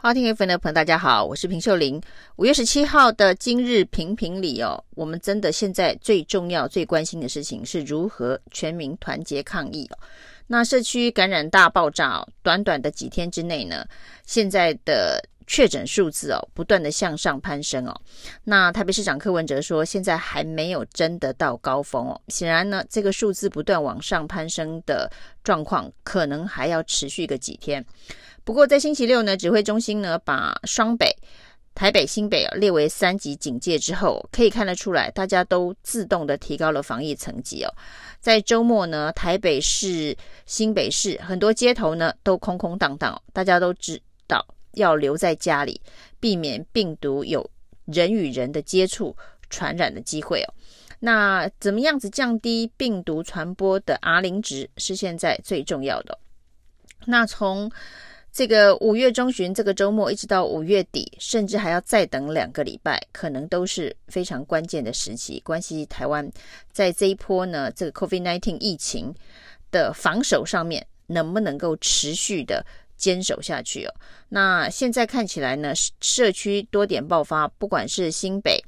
好，听 FM 的朋友，大家好，我是平秀玲。五月十七号的今日评评里哦，我们真的现在最重要、最关心的事情是如何全民团结抗疫哦。那社区感染大爆炸，短短的几天之内呢，现在的确诊数字哦，不断的向上攀升哦。那台北市长柯文哲说，现在还没有真的到高峰哦。显然呢，这个数字不断往上攀升的状况，可能还要持续个几天。不过，在星期六呢，指挥中心呢把双北、台北、新北列为三级警戒之后，可以看得出来，大家都自动的提高了防疫层级哦。在周末呢，台北市、新北市很多街头呢都空空荡荡，大家都知道要留在家里，避免病毒有人与人的接触传染的机会哦。那怎么样子降低病毒传播的 R 零值是现在最重要的。那从这个五月中旬这个周末一直到五月底，甚至还要再等两个礼拜，可能都是非常关键的时期，关系台湾在这一波呢这个 COVID-19 疫情的防守上面能不能够持续的坚守下去哦。那现在看起来呢，社区多点爆发，不管是新北。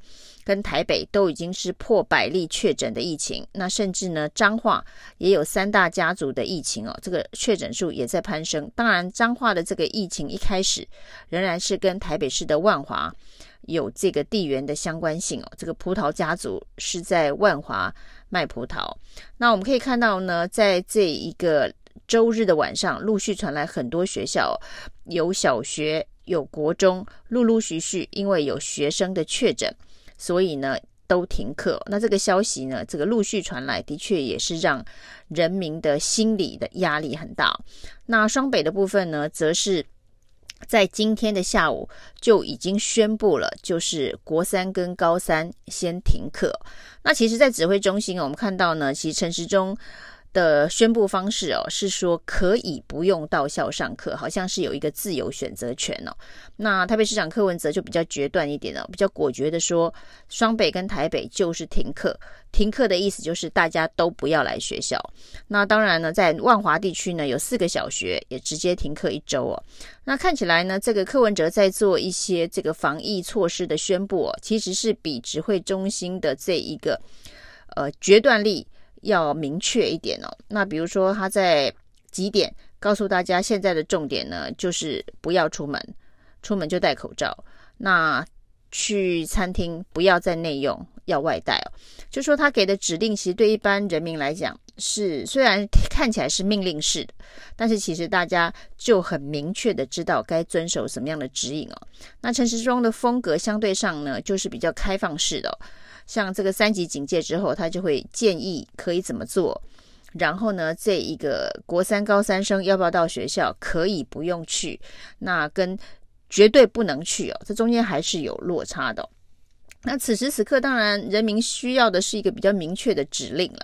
跟台北都已经是破百例确诊的疫情，那甚至呢，彰化也有三大家族的疫情哦，这个确诊数也在攀升。当然，彰化的这个疫情一开始仍然是跟台北市的万华有这个地缘的相关性哦。这个葡萄家族是在万华卖葡萄。那我们可以看到呢，在这一个周日的晚上，陆续传来很多学校有小学有国中，陆陆续续因为有学生的确诊。所以呢，都停课。那这个消息呢，这个陆续传来，的确也是让人民的心理的压力很大。那双北的部分呢，则是在今天的下午就已经宣布了，就是国三跟高三先停课。那其实，在指挥中心，我们看到呢，其实陈时中。的宣布方式哦，是说可以不用到校上课，好像是有一个自由选择权哦。那台北市长柯文哲就比较决断一点哦，比较果决的说，双北跟台北就是停课。停课的意思就是大家都不要来学校。那当然呢，在万华地区呢，有四个小学也直接停课一周哦。那看起来呢，这个柯文哲在做一些这个防疫措施的宣布哦，其实是比指挥中心的这一个呃决断力。要明确一点哦。那比如说他在几点告诉大家，现在的重点呢，就是不要出门，出门就戴口罩。那去餐厅不要在内用，要外带哦。就说他给的指令，其实对一般人民来讲是虽然看起来是命令式的，但是其实大家就很明确的知道该遵守什么样的指引哦。那陈时中的风格相对上呢，就是比较开放式的哦。像这个三级警戒之后，他就会建议可以怎么做。然后呢，这一个国三高三生要不要到学校，可以不用去，那跟绝对不能去哦，这中间还是有落差的。那此时此刻，当然人民需要的是一个比较明确的指令了。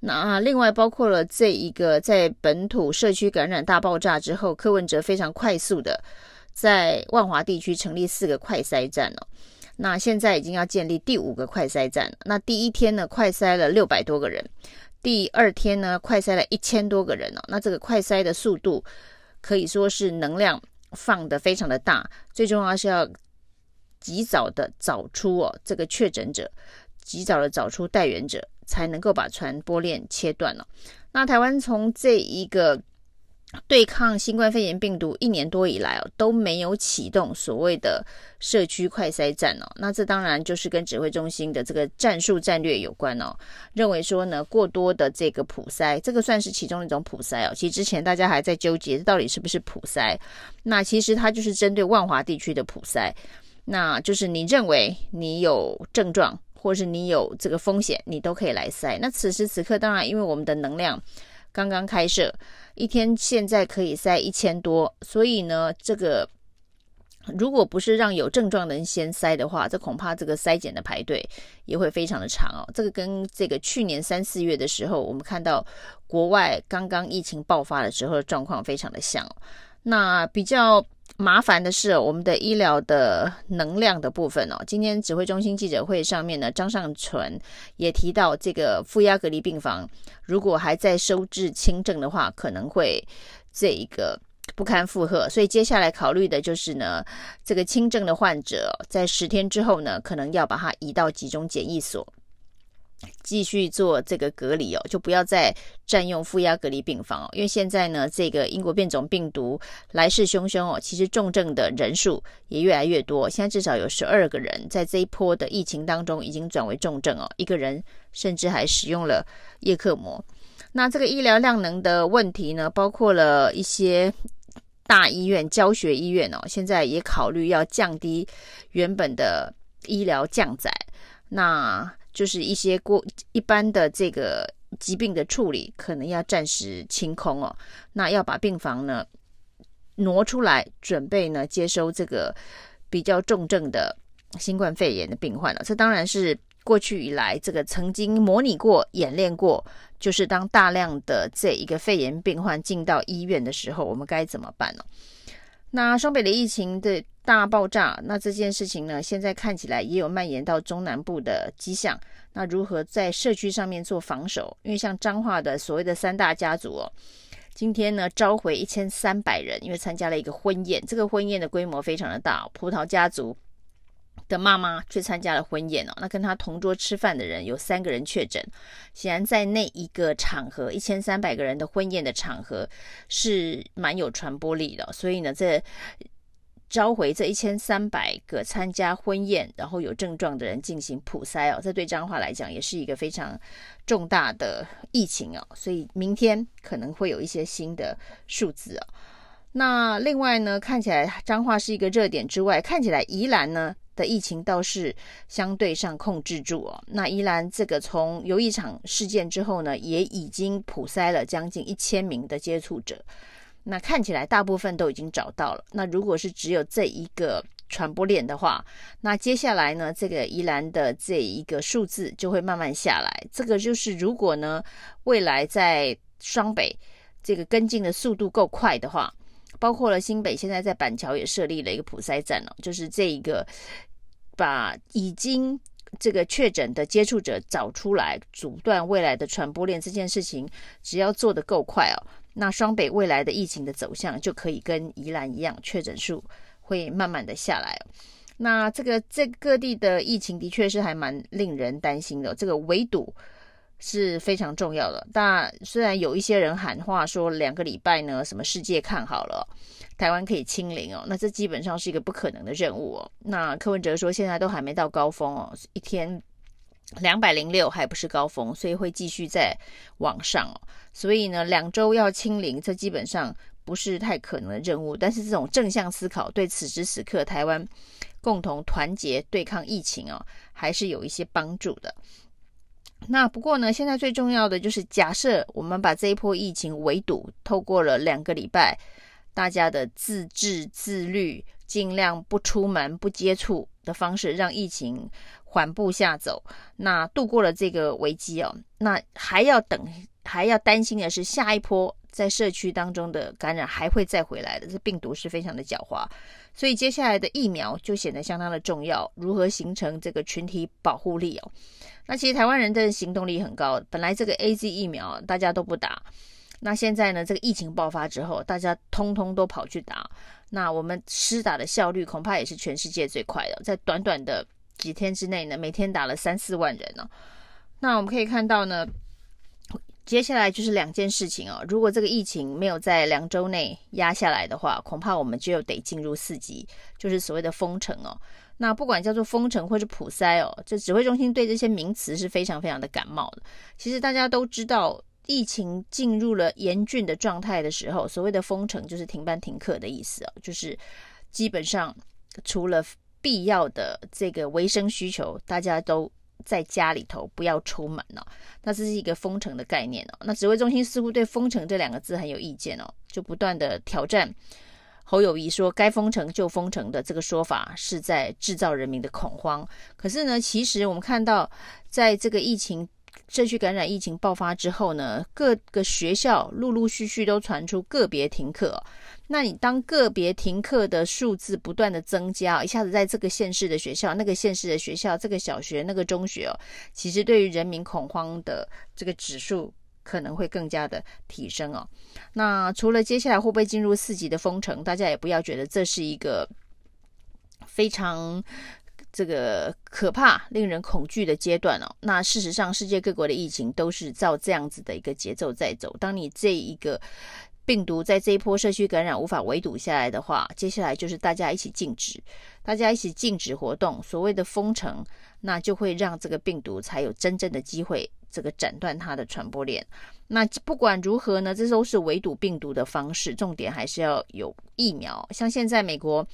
那另外包括了这一个在本土社区感染大爆炸之后，柯文哲非常快速的在万华地区成立四个快筛站哦。那现在已经要建立第五个快筛站了。那第一天呢，快筛了六百多个人；第二天呢，快筛了一千多个人哦。那这个快筛的速度可以说是能量放得非常的大。最重要是要及早的找出哦这个确诊者，及早的找出带源者，才能够把传播链切断了。那台湾从这一个。对抗新冠肺炎病毒一年多以来哦，都没有启动所谓的社区快筛站哦。那这当然就是跟指挥中心的这个战术战略有关哦。认为说呢，过多的这个普筛，这个算是其中一种普筛哦。其实之前大家还在纠结到底是不是普筛，那其实它就是针对万华地区的普筛。那就是你认为你有症状，或是你有这个风险，你都可以来筛。那此时此刻，当然因为我们的能量刚刚开设。一天现在可以塞一千多，所以呢，这个如果不是让有症状的人先塞的话，这恐怕这个筛检的排队也会非常的长哦。这个跟这个去年三四月的时候，我们看到国外刚刚疫情爆发的时候的状况非常的像。那比较。麻烦的是，我们的医疗的能量的部分哦。今天指挥中心记者会上面呢，张尚存也提到，这个负压隔离病房如果还在收治轻症的话，可能会这一个不堪负荷，所以接下来考虑的就是呢，这个轻症的患者在十天之后呢，可能要把它移到集中检疫所。继续做这个隔离哦，就不要再占用负压隔离病房哦，因为现在呢，这个英国变种病毒来势汹汹哦，其实重症的人数也越来越多，现在至少有十二个人在这一波的疫情当中已经转为重症哦，一个人甚至还使用了叶克膜。那这个医疗量能的问题呢，包括了一些大医院、教学医院哦，现在也考虑要降低原本的医疗降载。那就是一些过一般的这个疾病的处理，可能要暂时清空哦。那要把病房呢挪出来，准备呢接收这个比较重症的新冠肺炎的病患了。这当然是过去以来这个曾经模拟过、演练过，就是当大量的这一个肺炎病患进到医院的时候，我们该怎么办呢？那双北的疫情的大爆炸，那这件事情呢，现在看起来也有蔓延到中南部的迹象。那如何在社区上面做防守？因为像彰化的所谓的三大家族哦，今天呢召回一千三百人，因为参加了一个婚宴，这个婚宴的规模非常的大，葡萄家族。的妈妈去参加了婚宴哦，那跟他同桌吃饭的人有三个人确诊，显然在那一个场合，一千三百个人的婚宴的场合是蛮有传播力的，所以呢，这召回这一千三百个参加婚宴然后有症状的人进行普筛哦，这对彰化来讲也是一个非常重大的疫情哦，所以明天可能会有一些新的数字哦。那另外呢，看起来彰化是一个热点之外，看起来宜兰呢，的疫情倒是相对上控制住哦。那宜兰这个从游艺场事件之后呢，也已经普筛了将近一千名的接触者。那看起来大部分都已经找到了。那如果是只有这一个传播链的话，那接下来呢，这个宜兰的这一个数字就会慢慢下来。这个就是如果呢，未来在双北这个跟进的速度够快的话。包括了新北，现在在板桥也设立了一个普筛站哦，就是这一个把已经这个确诊的接触者找出来，阻断未来的传播链这件事情，只要做得够快哦，那双北未来的疫情的走向就可以跟宜兰一样，确诊数会慢慢的下来。那这个这各地的疫情的确是还蛮令人担心的，这个围堵。是非常重要的。但虽然有一些人喊话说两个礼拜呢，什么世界看好了，台湾可以清零哦，那这基本上是一个不可能的任务哦。那柯文哲说现在都还没到高峰哦，一天两百零六还不是高峰，所以会继续在往上哦。所以呢，两周要清零，这基本上不是太可能的任务。但是这种正向思考对此时此刻台湾共同团结对抗疫情哦，还是有一些帮助的。那不过呢，现在最重要的就是，假设我们把这一波疫情围堵，透过了两个礼拜，大家的自治自律，尽量不出门、不接触的方式，让疫情缓步下走。那度过了这个危机哦，那还要等，还要担心的是下一波在社区当中的感染还会再回来的。这病毒是非常的狡猾，所以接下来的疫苗就显得相当的重要。如何形成这个群体保护力哦？那其实台湾人的行动力很高，本来这个 AZ 疫苗大家都不打，那现在呢，这个疫情爆发之后，大家通通都跑去打，那我们施打的效率恐怕也是全世界最快的，在短短的几天之内呢，每天打了三四万人呢。那我们可以看到呢，接下来就是两件事情哦，如果这个疫情没有在两周内压下来的话，恐怕我们就得进入四级，就是所谓的封城哦。那不管叫做封城或是普筛哦，这指挥中心对这些名词是非常非常的感冒的。其实大家都知道，疫情进入了严峻的状态的时候，所谓的封城就是停班停课的意思哦，就是基本上除了必要的这个维生需求，大家都在家里头不要出门哦。那这是一个封城的概念哦。那指挥中心似乎对封城这两个字很有意见哦，就不断的挑战。侯友谊说：“该封城就封城的这个说法是在制造人民的恐慌。可是呢，其实我们看到，在这个疫情社区感染疫情爆发之后呢，各个学校陆陆续续都传出个别停课。那你当个别停课的数字不断的增加，一下子在这个县市的学校、那个县市的学校、这个小学、那个中学哦，其实对于人民恐慌的这个指数可能会更加的提升哦。那除了接下来会不会进入四级的封城，大家也不要觉得这是一个非常这个可怕、令人恐惧的阶段哦。那事实上，世界各国的疫情都是照这样子的一个节奏在走。当你这一个病毒在这一波社区感染无法围堵下来的话，接下来就是大家一起静止，大家一起静止活动，所谓的封城，那就会让这个病毒才有真正的机会。这个斩断它的传播链。那不管如何呢，这都是围堵病毒的方式。重点还是要有疫苗。像现在美国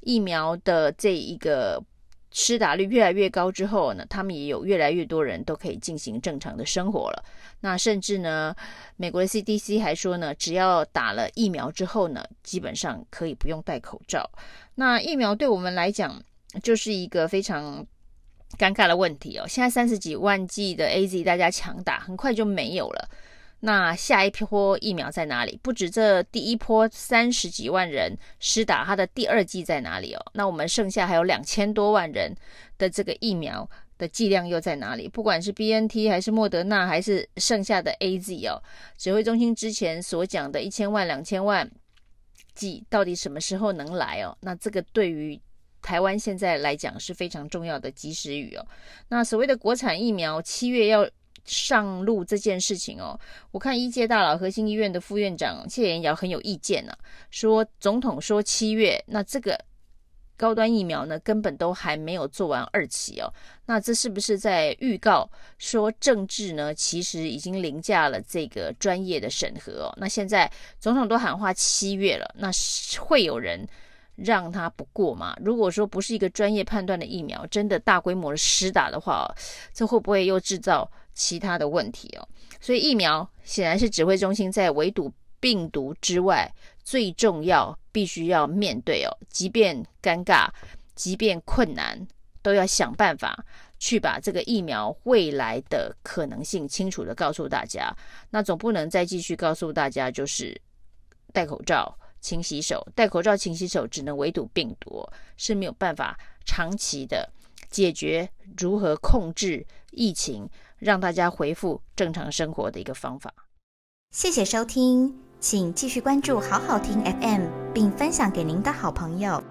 疫苗的这一个施打率越来越高之后呢，他们也有越来越多人都可以进行正常的生活了。那甚至呢，美国的 CDC 还说呢，只要打了疫苗之后呢，基本上可以不用戴口罩。那疫苗对我们来讲就是一个非常。尴尬的问题哦，现在三十几万剂的 AZ 大家抢打，很快就没有了。那下一批波疫苗在哪里？不止这第一波三十几万人施打，它的第二剂在哪里哦？那我们剩下还有两千多万人的这个疫苗的剂量又在哪里？不管是 BNT 还是莫德纳，还是剩下的 AZ 哦，指挥中心之前所讲的一千万、两千万剂，到底什么时候能来哦？那这个对于台湾现在来讲是非常重要的及时雨哦。那所谓的国产疫苗七月要上路这件事情哦，我看医界大佬核心医院的副院长谢延尧很有意见呢、啊，说总统说七月，那这个高端疫苗呢根本都还没有做完二期哦，那这是不是在预告说政治呢其实已经凌驾了这个专业的审核哦？那现在总统都喊话七月了，那会有人？让他不过嘛？如果说不是一个专业判断的疫苗，真的大规模的施打的话，这会不会又制造其他的问题哦？所以疫苗显然是指挥中心在围堵病毒之外最重要、必须要面对哦。即便尴尬，即便困难，都要想办法去把这个疫苗未来的可能性清楚的告诉大家。那总不能再继续告诉大家就是戴口罩。勤洗手，戴口罩，勤洗手，只能围堵病毒，是没有办法长期的解决如何控制疫情，让大家恢复正常生活的一个方法。谢谢收听，请继续关注好好听 FM，并分享给您的好朋友。